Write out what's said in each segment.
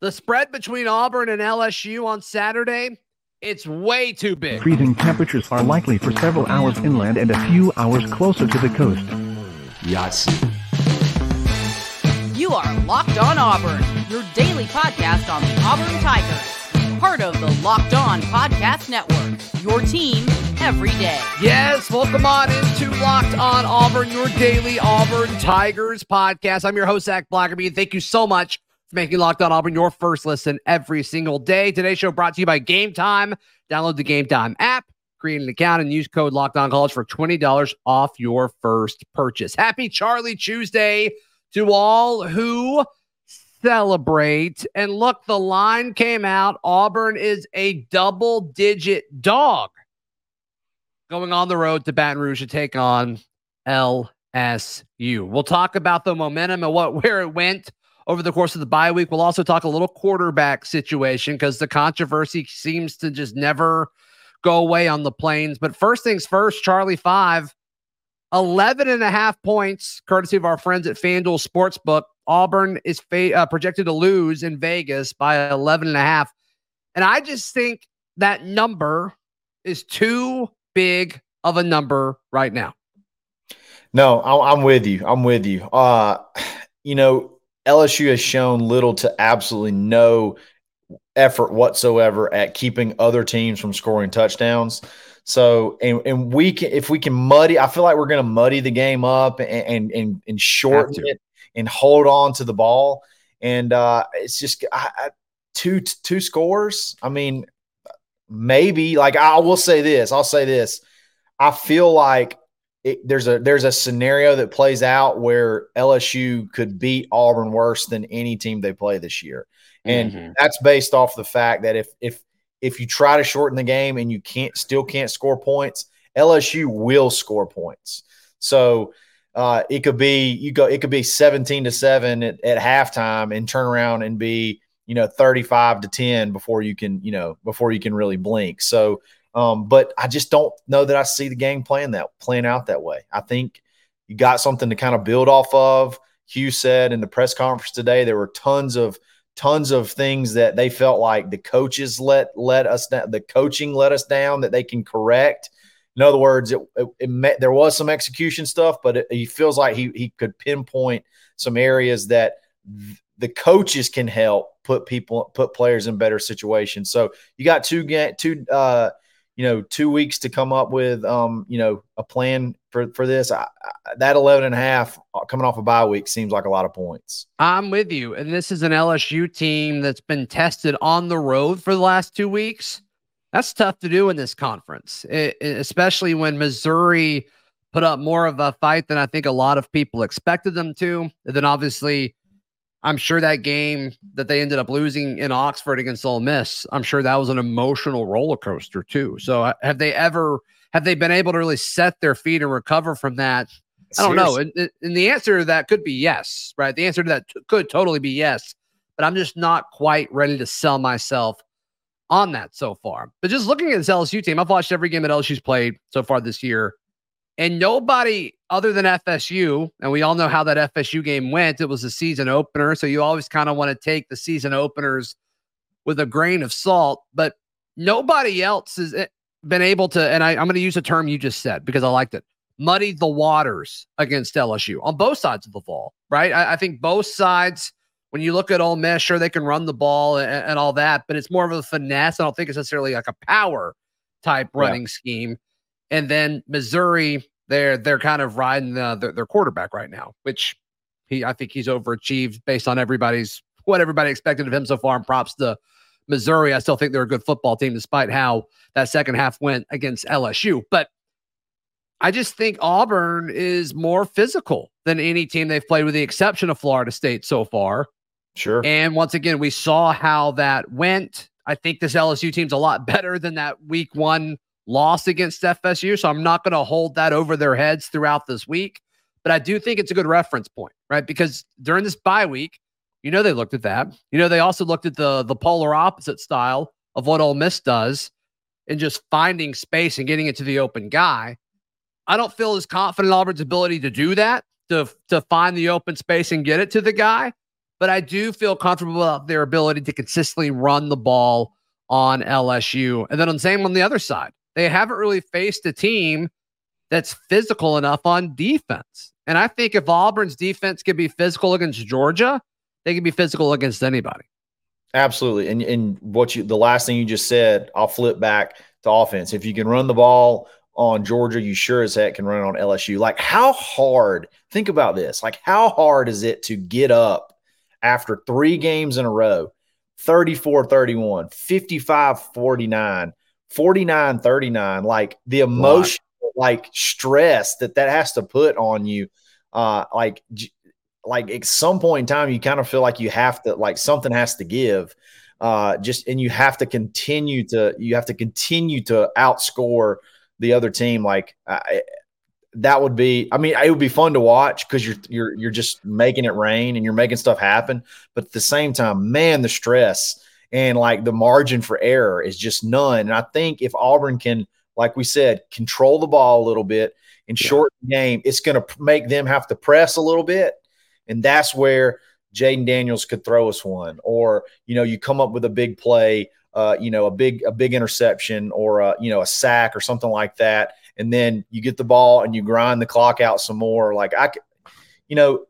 The spread between Auburn and LSU on Saturday, it's way too big. Freezing temperatures are likely for several hours inland and a few hours closer to the coast. Yahtzee. You are Locked On Auburn, your daily podcast on the Auburn Tigers. Part of the Locked On Podcast Network, your team every day. Yes, welcome on into Locked On Auburn, your daily Auburn Tigers podcast. I'm your host, Zac Blackerby, and thank you so much for making Locked On Auburn your first listen every single day. Today's show brought to you by Game Time. Download the Game Time app, create an account, and use code Locked On College for $20 off your first purchase. Happy Charlie Tuesday to all who celebrate. And look, the line came out. Auburn is a double digit dog going on the road to Baton Rouge to take on LSU. We'll talk about the momentum and what where it went over the course of the bye week. We'll also talk a little quarterback situation because the controversy seems to just never go away on the plains. But first things first, Charlie Five, 11 and a half points, courtesy of our friends at FanDuel Sportsbook. Auburn is fa- uh, projected to lose in Vegas by 11 and a half. And I just think that number is too big of a number right now. No, I'm with you. I'm with you. Uh, you know, LSU has shown little to absolutely no effort whatsoever at keeping other teams from scoring touchdowns. So, and, and we can, if we can muddy, I feel like we're going to muddy the game up and, and, and, and shorten it and hold on to the ball. And uh, it's just I, I, two, two scores. I mean, maybe like I will say this, I'll say this. I feel like it, there's a there's a scenario that plays out where LSU could beat Auburn worse than any team they play this year, and mm-hmm. that's based off the fact that if if if you try to shorten the game and you can't still can't score points, LSU will score points. So uh, it could be you go it could be 17 to 7 at, at halftime and turn around and be you know 35 to 10 before you can you know before you can really blink so um, but I just don't know that I see the game playing that playing out that way. I think you got something to kind of build off of. Hugh said in the press conference today there were tons of tons of things that they felt like the coaches let let us down, the coaching let us down that they can correct. In other words, it, it, it met, there was some execution stuff, but it, he feels like he he could pinpoint some areas that th- the coaches can help put people put players in better situations. So you got two two uh, you know, two weeks to come up with, um, you know, a plan for, for this. I, I, that 11 and a half uh, coming off a bye week seems like a lot of points. I'm with you. And this is an LSU team that's been tested on the road for the last two weeks. That's tough to do in this conference, it, it, especially when Missouri put up more of a fight than I think a lot of people expected them to. And then obviously I'm sure that game that they ended up losing in Oxford against Ole Miss, I'm sure that was an emotional roller coaster too. So uh, have they ever have they been able to really set their feet and recover from that? I don't know. And, and, the answer to that could be yes, right? The answer to that t- could totally be yes, but I'm just not quite ready to sell myself on that so far. But just looking at this LSU team, I've watched every game that LSU's played so far this year. And nobody other than FSU, and we all know how that FSU game went. It was a season opener. So you always kind of want to take the season openers with a grain of salt. But nobody else has eh, been able to, and I, am going to use a term you just said because I liked it muddy the waters against LSU on both sides of the ball, right? I, I, think both sides, when you look at Ole Miss, sure, they can run the ball and, and, all that, but it's more of a finesse. I don't think it's necessarily like a power type running yeah. scheme. And then Missouri, they're they're kind of riding the, their, their quarterback right now, which he I think he's overachieved based on everybody's what everybody expected of him so far. And props to Missouri. I still think they're a good football team, despite how that second half went against LSU. But I just think Auburn is more physical than any team they've played, with the exception of Florida State so far. Sure. And once again, we saw how that went. I think this LSU team's a lot better than that week one loss against FSU. So I'm not going to hold that over their heads throughout this week. But I do think it's a good reference point, right? Because during this bye week, you know they looked at that. You know they also looked at the the polar opposite style of what Ole Miss does and just finding space and getting it to the open guy. I don't feel as confident Auburn's ability to do that, to to find the open space and get it to the guy. but I do feel comfortable about their ability to consistently run the ball on LSU. And then on same on the other side, they haven't really faced a team that's physical enough on defense. And I think if Auburn's defense can be physical against Georgia, they can be physical against anybody. Absolutely. And and what you the last thing you just said, I'll flip back to offense. If you can run the ball on Georgia, you sure as heck can run on LSU. Like how hard, think about this. Like how hard is it to get up after 3 games in a row? 34-31, 55-49, 49-39, like the emotion like stress that that has to put on you uh like like at some point in time you kind of feel like you have to like something has to give uh just and you have to continue to you have to continue to outscore the other team like I, that would be i mean it would be fun to watch because you're you're you're just making it rain and you're making stuff happen but at the same time man the stress and like the margin for error is just none and i think if auburn can like we said control the ball a little bit and yeah. shorten the game it's going to make them have to press a little bit and that's where Jayden Daniels could throw us one, or you know, you come up with a big play, uh, you know, a big a big interception or a you know a sack or something like that, and then you get the ball and you grind the clock out some more. Like I, you know,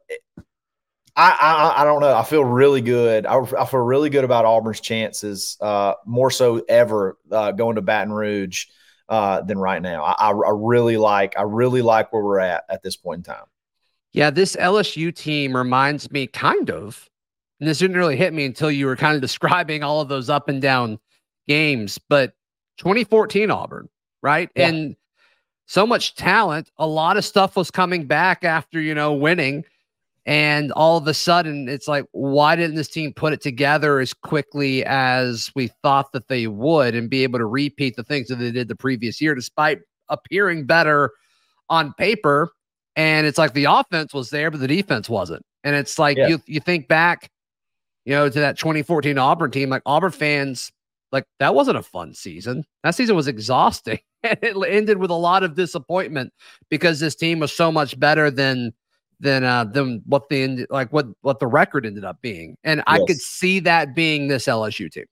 I I, I don't know. I feel really good. I, I feel really good about Auburn's chances, uh, more so ever uh, going to Baton Rouge uh, than right now. I, I really like I really like where we're at at this point in time. Yeah, this LSU team reminds me kind of, and this didn't really hit me until you were kind of describing all of those up and down games, but 2014 Auburn, right? Yeah. And so much talent, a lot of stuff was coming back after, you know, winning. And all of a sudden, it's like, why didn't this team put it together as quickly as we thought that they would and be able to repeat the things that they did the previous year, despite appearing better on paper? And it's like the offense was there, but the defense wasn't. And it's like yeah. you you think back, you know, to that 2014 Auburn team, like Auburn fans, like that wasn't a fun season. That season was exhausting. And it ended with a lot of disappointment because this team was so much better than than uh than what the end like what what the record ended up being. And yes. I could see that being this LSU team.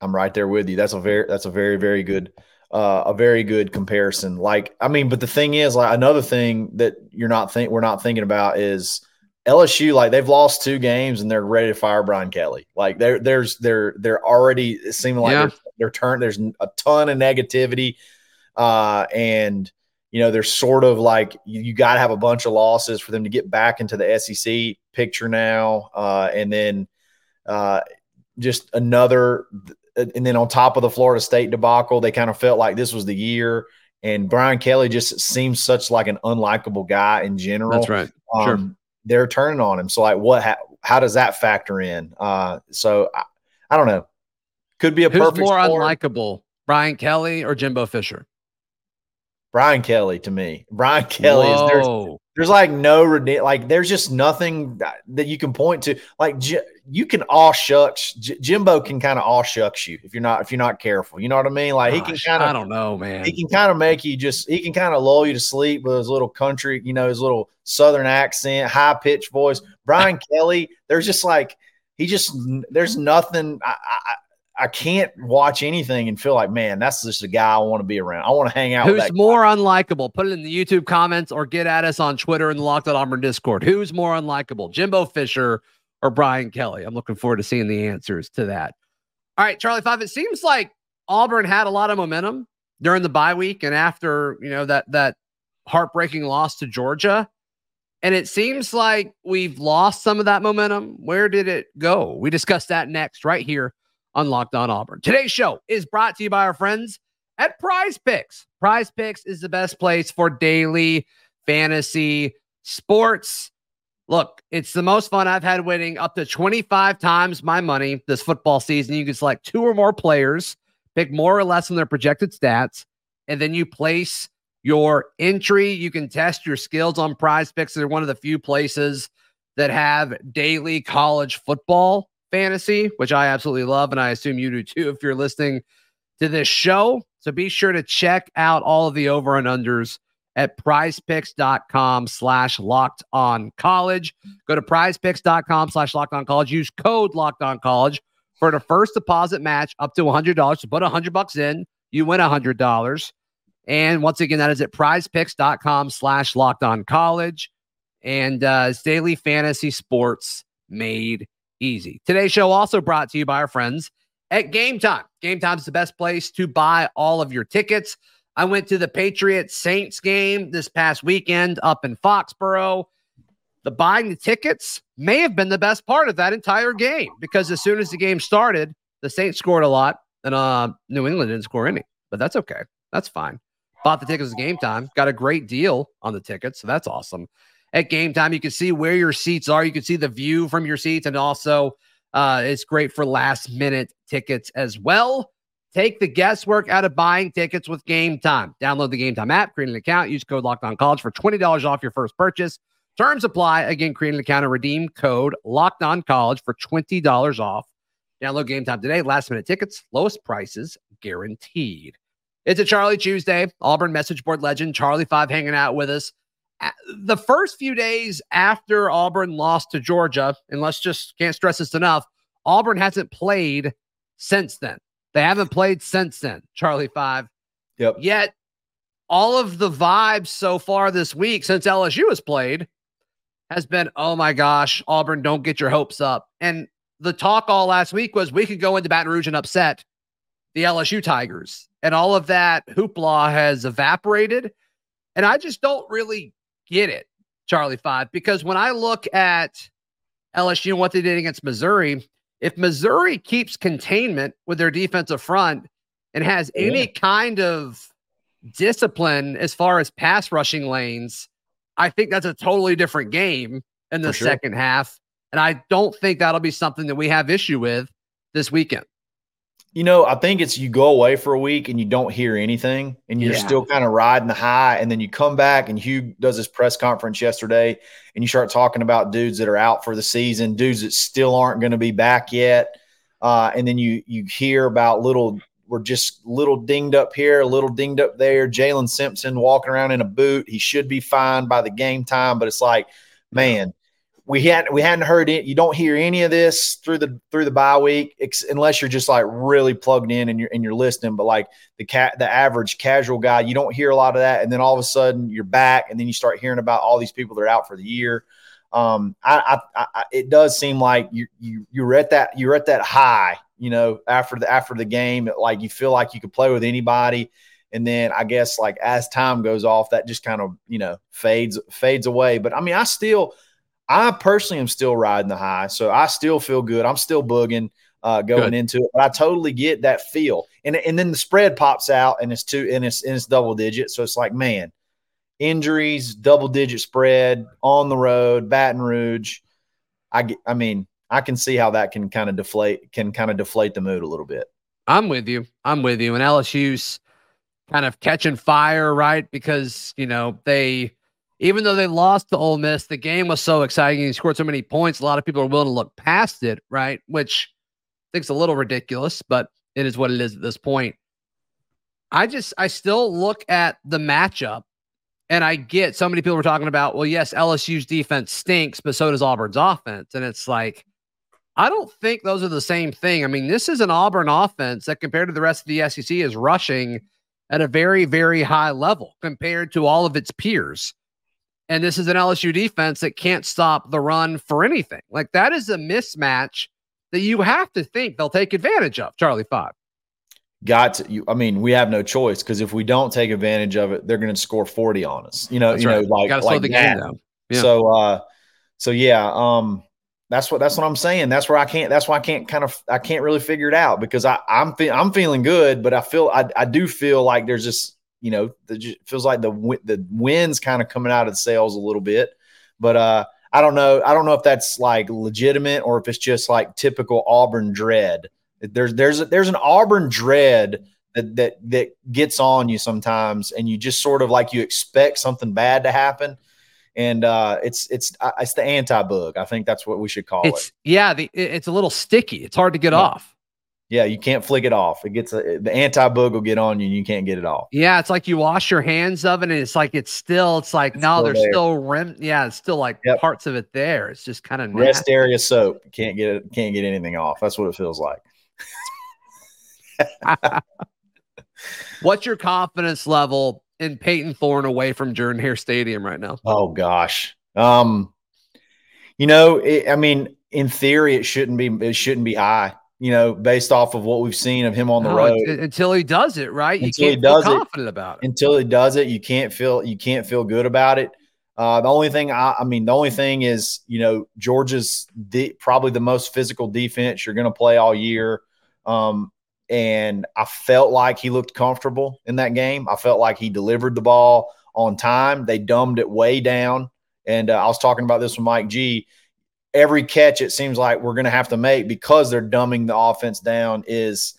I'm right there with you. That's a very that's a very very good uh, a very good comparison. Like, I mean, but the thing is, like, another thing that you're not think we're not thinking about is LSU. Like, they've lost two games and they're ready to fire Brian Kelly. Like, there, there's, they're, they're already seeming like yeah. they're, they're turned. There's a ton of negativity, uh, and you know, they're sort of like you, you got to have a bunch of losses for them to get back into the SEC picture now, uh, and then uh, just another and then on top of the Florida State debacle, they kind of felt like this was the year. And Brian Kelly just seems such like an unlikable guy in general. That's right. Um, sure. They're turning on him. So like, what? How, how does that factor in? Uh, so I, I don't know. Could be a Who's perfect. more unlikable, Brian Kelly or Jimbo Fisher? Brian Kelly to me. Brian Kelly Whoa. is there's, there's like no like there's just nothing that, you can point to. Like J- you can all shucks. J- Jimbo can kind of all shucks you if you're not if you're not careful. You know what I mean? Like Gosh, he can kind of I don't know, man. He can kind of make you just he can kind of lull you to sleep with his little country, you know, his little southern accent, high pitched voice. Brian Kelly, there's just like he just there's nothing. I, I, I can't watch anything and feel like, man, that's just a guy I want to be around. I want to hang out. Who's more guy. unlikable? Put it in the YouTube comments or get at us on Twitter and the Locked On Auburn Discord. Who's more unlikable, Jimbo Fisher or Brian Kelly? I'm looking forward to seeing the answers to that. All right, Charlie Five. It seems like Auburn had a lot of momentum during the bye week and after you know that that heartbreaking loss to Georgia. And it seems like we've lost some of that momentum. Where did it go? We discuss that next, right here on Locked On Auburn. Today's show is brought to you by our friends at Prize Picks. Prize Picks is the best place for daily fantasy sports. Look, it's the most fun I've had winning up to 25 times my money this football season. You can select two or more players, pick more or less than their projected stats, and then you place your entry. You can test your skills on prize picks. They're one of the few places that have daily college football fantasy, which I absolutely love. And I assume you do too if you're listening to this show. So be sure to check out all of the over and unders at prizepicks.com slash locked on college. Go to prizepicks.com slash locked on college. Use code locked on college for the first deposit match up to $100. So put 100 bucks in, you win $100. And once again, that is at prizepicks.com slash locked on college. And uh, it's daily fantasy sports made easy. Today's show also brought to you by our friends at Game Time. Game Time is the best place to buy all of your tickets. I went to the Patriots Saints game this past weekend up in Foxborough. The buying the tickets may have been the best part of that entire game because as soon as the game started, the Saints scored a lot and uh, New England didn't score any, but that's okay. That's fine. Bought the tickets at game time, got a great deal on the tickets. So that's awesome. At game time, you can see where your seats are. You can see the view from your seats, and also uh, it's great for last minute tickets as well. Take the guesswork out of buying tickets with Game Time. Download the Game Time app, create an account, use code Locked On College for twenty dollars off your first purchase. Terms apply. Again, create an account and redeem code Locked On College for twenty dollars off. Download Game Time today. Last minute tickets, lowest prices guaranteed. It's a Charlie Tuesday. Auburn message board legend Charlie Five hanging out with us. The first few days after Auburn lost to Georgia, and let's just can't stress this enough, Auburn hasn't played since then. They haven't played since then, Charlie Five. Yep. Yet all of the vibes so far this week since LSU has played has been, oh my gosh, Auburn, don't get your hopes up. And the talk all last week was we could go into Baton Rouge and upset the LSU Tigers. And all of that hoopla has evaporated. And I just don't really get it, Charlie Five, because when I look at LSU and what they did against Missouri, if Missouri keeps containment with their defensive front and has yeah. any kind of discipline as far as pass rushing lanes, I think that's a totally different game in the sure. second half. And I don't think that'll be something that we have issue with this weekend. You know, I think it's you go away for a week and you don't hear anything and you're yeah. still kind of riding the high. And then you come back and Hugh does his press conference yesterday and you start talking about dudes that are out for the season, dudes that still aren't going to be back yet. Uh, and then you you hear about little we're just little dinged up here, a little dinged up there. Jaylin Simpson walking around in a boot. He should be fine by the game time, but it's like, man, we hadn't we hadn't heard it. You don't hear any of this through the through the bye week, ex- unless you're just like really plugged in and you're and you're listening. But like the cat, the average casual guy, you don't hear a lot of that. And then all of a sudden you're back, and then you start hearing about all these people that are out for the year. Um, I, I, I it does seem like you you you're at that you're at that high, you know, after the after the game, like you feel like you could play with anybody. And then I guess like as time goes off, that just kind of you know fades fades away. But I mean, I still I personally am still riding the high, so I still feel good. I'm still booging uh, going good. into it, but I totally get that feel. And and then the spread pops out, and it's two, and it's and it's double digit. So it's like, man, injuries, double digit spread on the road, Baton Rouge. I I mean, I can see how that can kind of deflate can kind of deflate the mood a little bit. I'm with you. I'm with you. And LSU's kind of catching fire, right? Because you know they even though they lost to Ole Miss, the game was so exciting. He scored so many points. A lot of people are willing to look past it, right? Which I think is a little ridiculous, but it is what it is at this point. I just, I still look at the matchup and I get so many people were talking about, well, yes, LSU's defense stinks, but so does Auburn's offense. And it's like, I don't think those are the same thing. I mean, this is an Auburn offense that compared to the rest of the SEC is rushing at a very, very high level compared to all of its peers. And this is an LSU defense that can't stop the run for anything. Like that is a mismatch that you have to think they'll take advantage of, Charlie Five. Got to, you, I mean, we have no choice because if we don't take advantage of it, they're going to score 40 on us. You know, That's you right. know, like, slow the that. game down. Yeah. So, uh, so yeah, um, that's what that's what I'm saying. That's where I can't. That's why I can't kind of I can't really figure it out because I I'm fe- I'm feeling good, but I feel I I do feel like there's just you know, the, feels like the the wind's kind of coming out of the sails a little bit. But uh, I don't know. I don't know if that's like legitimate or if it's just like typical Auburn dread. There's there's a, there's an Auburn dread that that that gets on you sometimes, and you just sort of like you expect something bad to happen. And uh, it's it's it's the anti bug. I think that's what we should call it's, it. Yeah, the, it's a little sticky. It's hard to get yeah. off. Yeah, you can't flick it off. It gets a, the anti bug will get on you and you can't get it off. Yeah, it's like you wash your hands of it and it's like it's still, it's like It's no, still there's there. still rim. Yeah, it's still like Yep. parts of it there. It's just kind of Rest area soap. You can't get it, can't get anything off. That's what it feels like. What's your confidence level in Payton Thorne away from Jordan Hare Stadium right now? Oh gosh. Um, you know, it, I mean, in theory, it shouldn't be it shouldn't be high. You know, based off of what we've seen of him on the No, road. until he does it, right? Until he can't feel does it. confident about it. until he does it, you can't feel you can't feel good about it. Uh, the only thing I, I mean, the only thing is, you know, Georgia's de- probably the most physical defense you're going to play all year. Um, and I felt like he looked comfortable in that game. I felt like he delivered the ball on time. They dumbed it way down. And uh, I was talking about this with Mike G. Every catch it seems like we're going to have to make because they're dumbing the offense down is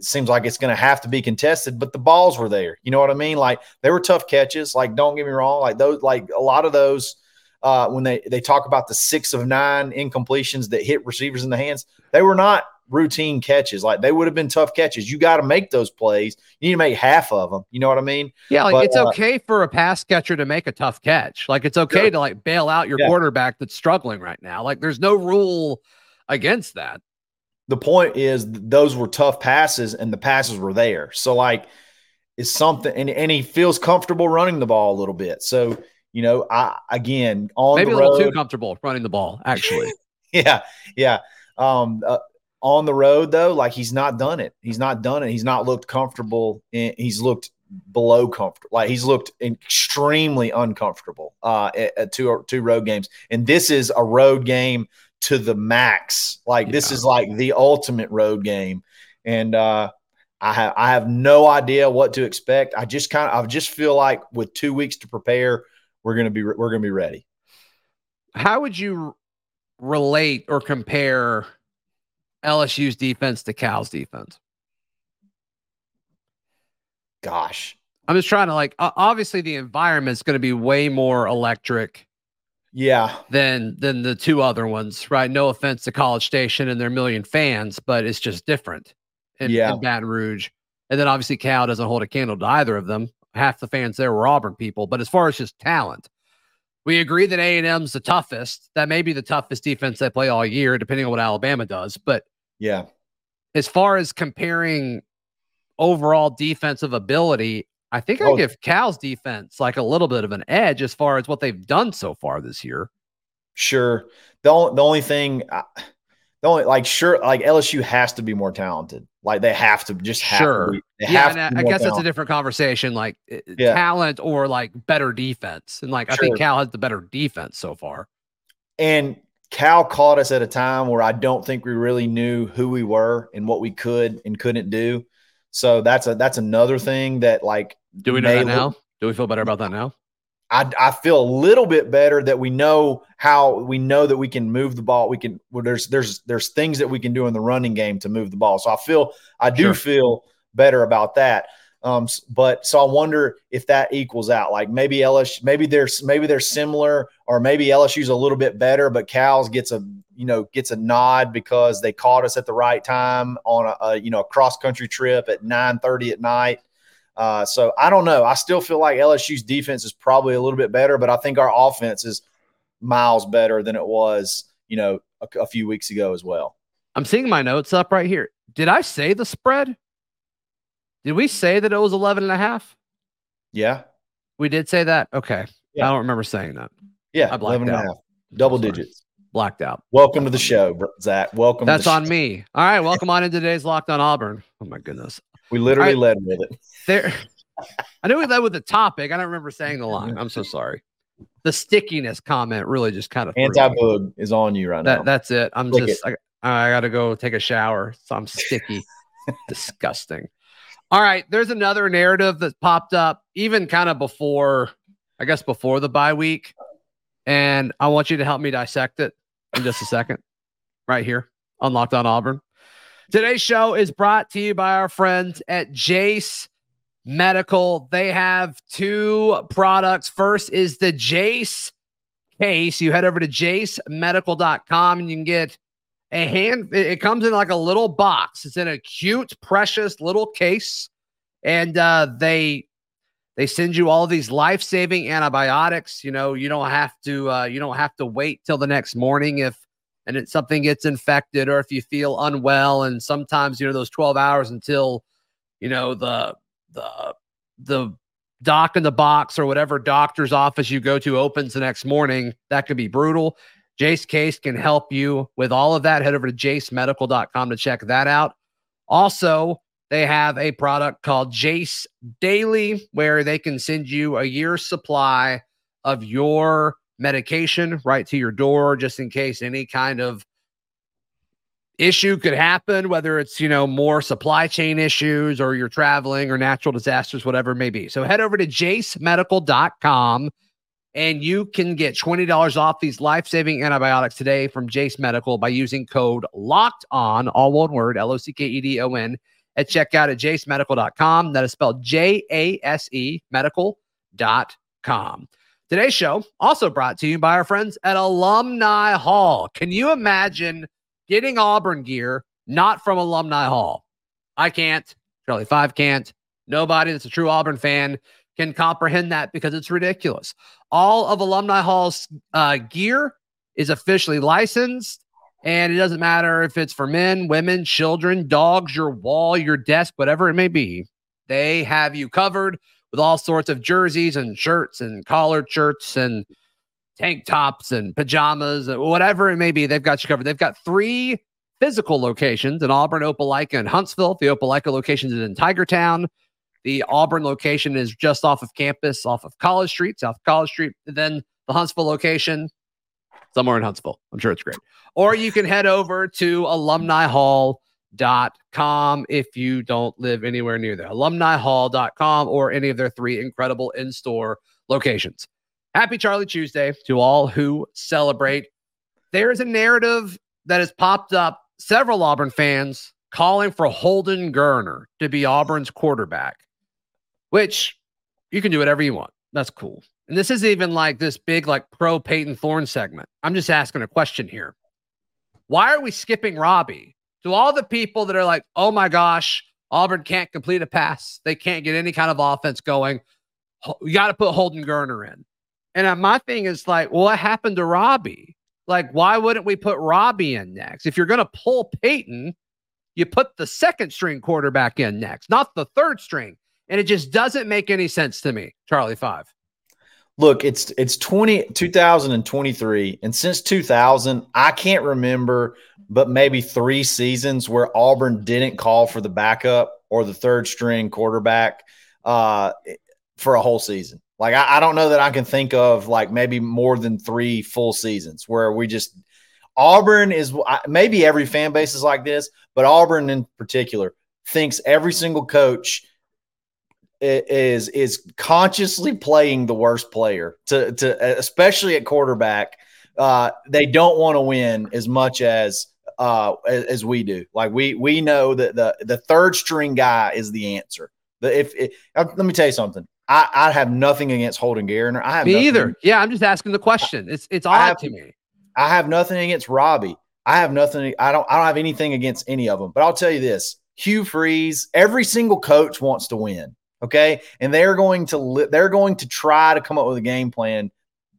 seems like it's going to have to be contested, but the balls were there. You know what I mean? Like they were tough catches. Like don't get me wrong, like those, like a lot of those, uh, when they they talk about the six of nine incompletions that hit receivers in the hands, they were not routine catches. Like they would have been tough catches. You got to make those plays. You need to make half of them. You know what I mean? Yeah, like But, it's uh, okay for a pass catcher to make a tough catch. Like it's okay Sure. to like bail out your Yeah. quarterback that's struggling right now. Like there's no rule against that. the point is those were tough passes and the passes were there. So like it's something and, and he feels comfortable running the ball a little bit. So, you know, I again on Maybe a little road, too comfortable running the ball, actually. yeah, yeah. Um, uh, on the road though, like he's not done it. He's not done it. He's not looked comfortable. In, he's looked below comfortable. Like he's looked extremely uncomfortable uh, at, at two two road games, and this is a road game to the max. Like this is like the ultimate road game, and uh, I have I have no idea what to expect. I just kind of I just feel like with two weeks to prepare, we're gonna be we're gonna be ready. How would you relate or compare LSU's defense to Cal's defense? Gosh, I'm just trying to like obviously the environment's going to be way more electric yeah, than than the two other ones, right? No offense to College Station and their million fans, but it's just different in, Yeah. in Baton Rouge. And then obviously Cal doesn't hold a candle to either of them. Half the fans there were Auburn people, but as far as just talent, we agree that A and M's the toughest. That may be the toughest defense they play all year, depending on what Alabama does. But yeah. as far as comparing overall defensive ability, I think I Oh. give Cal's defense like a little bit of an edge as far as what they've done so far this year. Sure. The only, the only thing, the only like sure, like LSU has to be more talented. Like they have to just have Sure. To yeah, have and I, I guess that's a different conversation, like Yeah. talent or like better defense. And like I think Cal has the better defense so far. And Cal caught us at a time where I don't think we really knew who we were and what we could and couldn't do. So that's a that's another thing that like Do we know that look- now? Do we feel better about that now? I, I feel a little bit better that we know how we know that we can move the ball. We can well, there's there's there's things that we can do in the running game to move the ball. So I feel I do Sure. feel better about that. Um, but so I wonder if that equals out. Like maybe LSU, maybe there's maybe they're similar, or maybe LSU's a little bit better, but Cal's gets a you know gets a nod because they caught us at the right time on a, a you know a cross country trip at nine thirty at night. Uh, so I don't know. I still feel like LSU's defense is probably a little bit better, but I think our offense is miles better than it was, you know, a, a few weeks ago as well. I'm seeing my notes up right here. Did I say the spread? Did we say that it was 11 and a half? Yeah. We did say that. Okay. Yeah. I don't remember saying that. Yeah. I blacked 11 and a half. Double digits. Blacked out. Welcome to the show, Zac. Welcome. That's to the on show. me. All right. Welcome on into today's Locked on Auburn. Oh my goodness. We literally All led with it. There I knew we led with the topic. I don't remember saying the line. I'm so sorry. The stickiness comment really just kind of. Anti bug is on you right That now. that's it. I'm Click just I, I got to go take a shower. So I'm sticky. Disgusting. All right, there's another narrative that popped up even kind of before I guess before the bye week and I want you to help me dissect it in just a second. Right here on Locked on Auburn. Today's show is brought to you by our friends at Jase Medical. They have two products. First is the Jase case. You head over to jasemedical.com and you can get a hand. It, comes in like a little box. It's in a cute, precious little case, and uh, they they send you all these life saving antibiotics. You know, you don't have to uh, you don't have to wait till the next morning if and it, something gets infected or if you feel unwell. And sometimes you know those twelve hours until you know the the the doc in the box or whatever doctor's office you go to opens the next morning. That could be brutal. Jase Case can help you with all of that. Head over to jasemedical.com to check that out. Also, they have a product called Jase Daily where they can send you a year's supply of your medication right to your door just in case any kind of issue could happen, whether it's, you know, more supply chain issues or you're traveling or natural disasters, whatever it may be. So head over to jasemedical.com and you can get $20 off these life-saving antibiotics today from Jase Medical by using code locked on, all one word, L-O-C-K-E-D-O-N at checkout at jasemedical.com. That is spelled J-A-S-E medical.com. Today's show also brought to you by our friends at Alumni Hall. Can you imagine getting Auburn gear not from Alumni Hall? I can't. Charlie Five can't. Nobody that's a true Auburn fan can comprehend that because it's ridiculous. All of Alumni Hall's uh, gear is officially licensed, and it doesn't matter if it's for men, women, children, dogs, your wall, your desk, whatever it may be. They have you covered with all sorts of jerseys and shirts and collared shirts and tank tops and pajamas, whatever it may be. They've got you covered. They've got three physical locations in Auburn, Opelika, and Huntsville. The Opelika location is in Tigertown. The Auburn location is just off of campus, off of College Street, South College Street. And then the Huntsville location, somewhere in Huntsville. I'm sure it's great. Or you can head over to alumnihall.com if you don't live anywhere near there. Alumnihall.com or any of their three incredible in store locations. Happy Charlie Tuesday to all who celebrate. There's a narrative that has popped up. Several Auburn fans calling for Holden Geriner to be Auburn's quarterback which you can do whatever you want. That's cool. And this is even like this big, like pro Payton Thorne segment. I'm just asking a question here. Why are we skipping Robby? To all the people that are like, oh my gosh, Auburn can't complete a pass, they can't get any kind of offense going. You got to put Holden Geriner in. And uh, my thing is like, what happened to Robby? Like, why wouldn't we put Robby in next? If you're going to pull Payton, you put the second string quarterback in next, not the third string and it just doesn't make any sense to me. Charlie Five. Look, it's it's 20 2023 and since 2000 I can't remember but maybe 3 seasons where Auburn didn't call for the backup or the third string quarterback uh, for a whole season. Like I, I, don't know that I can think of like maybe more than 3 full seasons where we just Auburn is maybe every fan base is like this, but Auburn in particular thinks every single coach is is consciously playing the worst player to to especially at quarterback. Uh, they don't want to win as much as uh, as, as, we do. Like we we know that the the third string guy is the answer. The, if, if uh, let me tell you something, I, I have nothing against Holden Geriner. I have me either. Yeah, I'm just asking the question. It's it's odd have, to me. I have nothing against Robby. I have nothing. I don't. I don't have anything against any of them. But I'll tell you this: Hugh Freeze. Every single coach wants to win. Okay, and they're going to li- they're going to try to come up with a game plan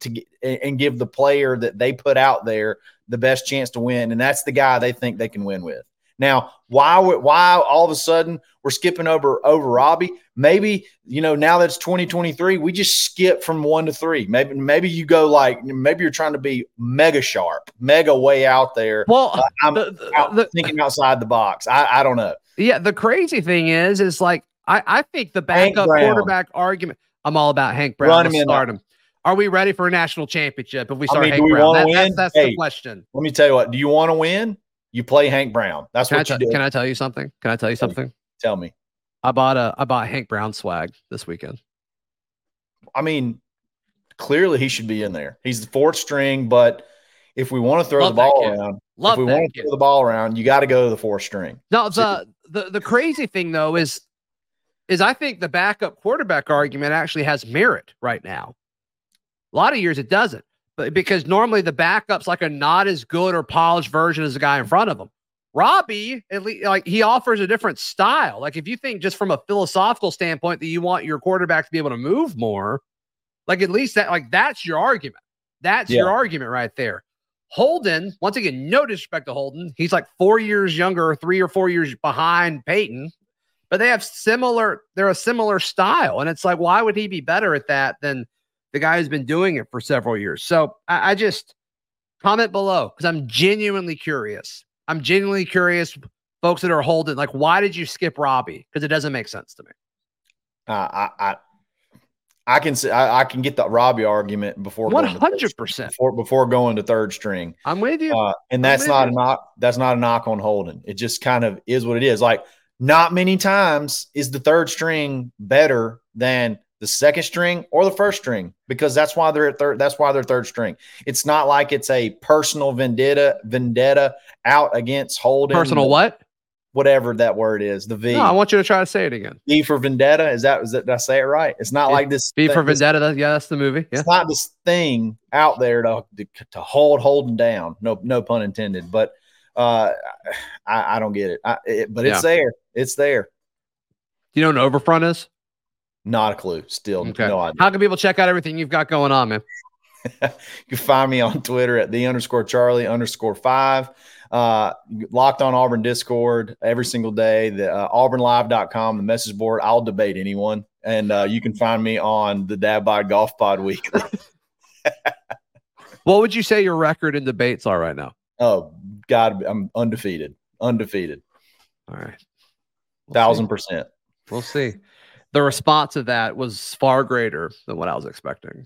to get, and give the player that they put out there the best chance to win, and that's the guy they think they can win with. Now, why why all of a sudden we're skipping over over Robby? Maybe you know now that's 2023, we just skip from one to three. Maybe maybe you go like maybe you're trying to be mega sharp, mega way out there. Well, uh, I'm the, the, out, the, thinking outside the box. I, I don't know. Yeah, the crazy thing is, is like I, I think the backup quarterback argument. I'm all about Hank Brown. Run him start him. Are we ready for a national championship if we start I mean, Hank Brown? That, that's, that's hey, the question. Let me tell you what. Do you want to win? You play Hank Brown. That's can what I you do. Can I tell you something? Can I tell you tell something? Me. Tell me. I bought a I bought Hank Brown swag this weekend. I mean, clearly he should be in there. He's the fourth string, but if we want to throw Love the ball around, Love if we want to throw the ball around, you got to go to the fourth string. No, the, the the crazy thing though is is I think the backup quarterback argument actually has merit right now. A lot of years it doesn't. but because normally the backup's like a not as good or polished version as the guy in front of him. Robby, at least, like he offers a different style. Like if you think just from a philosophical standpoint that you want your quarterback to be able to move more, like at least that, like that's your argument. That's Yeah. your argument right there. Holden, once again, no disrespect to Holden. He's like four years younger, three or four years behind Payton, but they have similar, they're a similar style. And it's like, why would he be better at that than the guy who's been doing it for several years? So I, I just comment below because I'm genuinely curious. I'm genuinely curious, folks that are holding, like, why did you skip Robby? Because it doesn't make sense to me. Uh, I, I I can see I, I can get the Robby argument before One going to third- hundred percent. before before going to third string. I'm with you. Uh, and that's not you. a knock. That's not a knock on Holden. It just kind of is what it is. Like not many times is the third string better than the second string or the first string because that's why they're at third. That's why they're third string. It's not like it's a personal vendetta vendetta out against Holden Personal what? whatever that word is. The V No, I want you to try to say it again. V for vendetta. Is that is that did I say it right? It's not V- like this. B for Vendetta. that- Yeah, that's the movie. Yeah. It's not this thing out there to, to to hold Holden down. No no pun intended. But uh, I, I don't get it. I, it but it's Yeah. there. It's there. Do you know what an overfront is? Not a clue. Still Okay. no idea. How can people check out everything you've got going on, man? you can find me on Twitter at the underscore Charlie underscore five. Uh, locked on Auburn Discord every single day. The uh, AuburnLive.com, the message board. I'll debate anyone, and uh, you can find me on the Dad Bod Golf Pod Weekly. What would you say your record in debates are right now? oh God, I'm undefeated, undefeated, All right. We'll thousand see. percent. We'll see. The response to that was far greater than what I was expecting.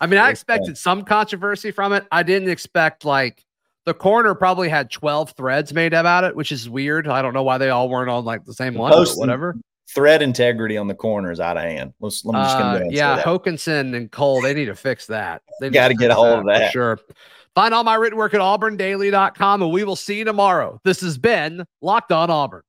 I mean, I expected some controversy from it. I didn't expect like the corner probably had 12 threads made about it, which is weird. I don't know why they all weren't on like the same one, but Posting- whatever. Thread integrity on the corner is out of hand. Let's let me just Uh, yeah. Hokinson and Cole, they need to fix that. They Gotta get a hold of that. Sure. Find all my written work at auburndaily.com and we will see you tomorrow. This has been Locked On Auburn.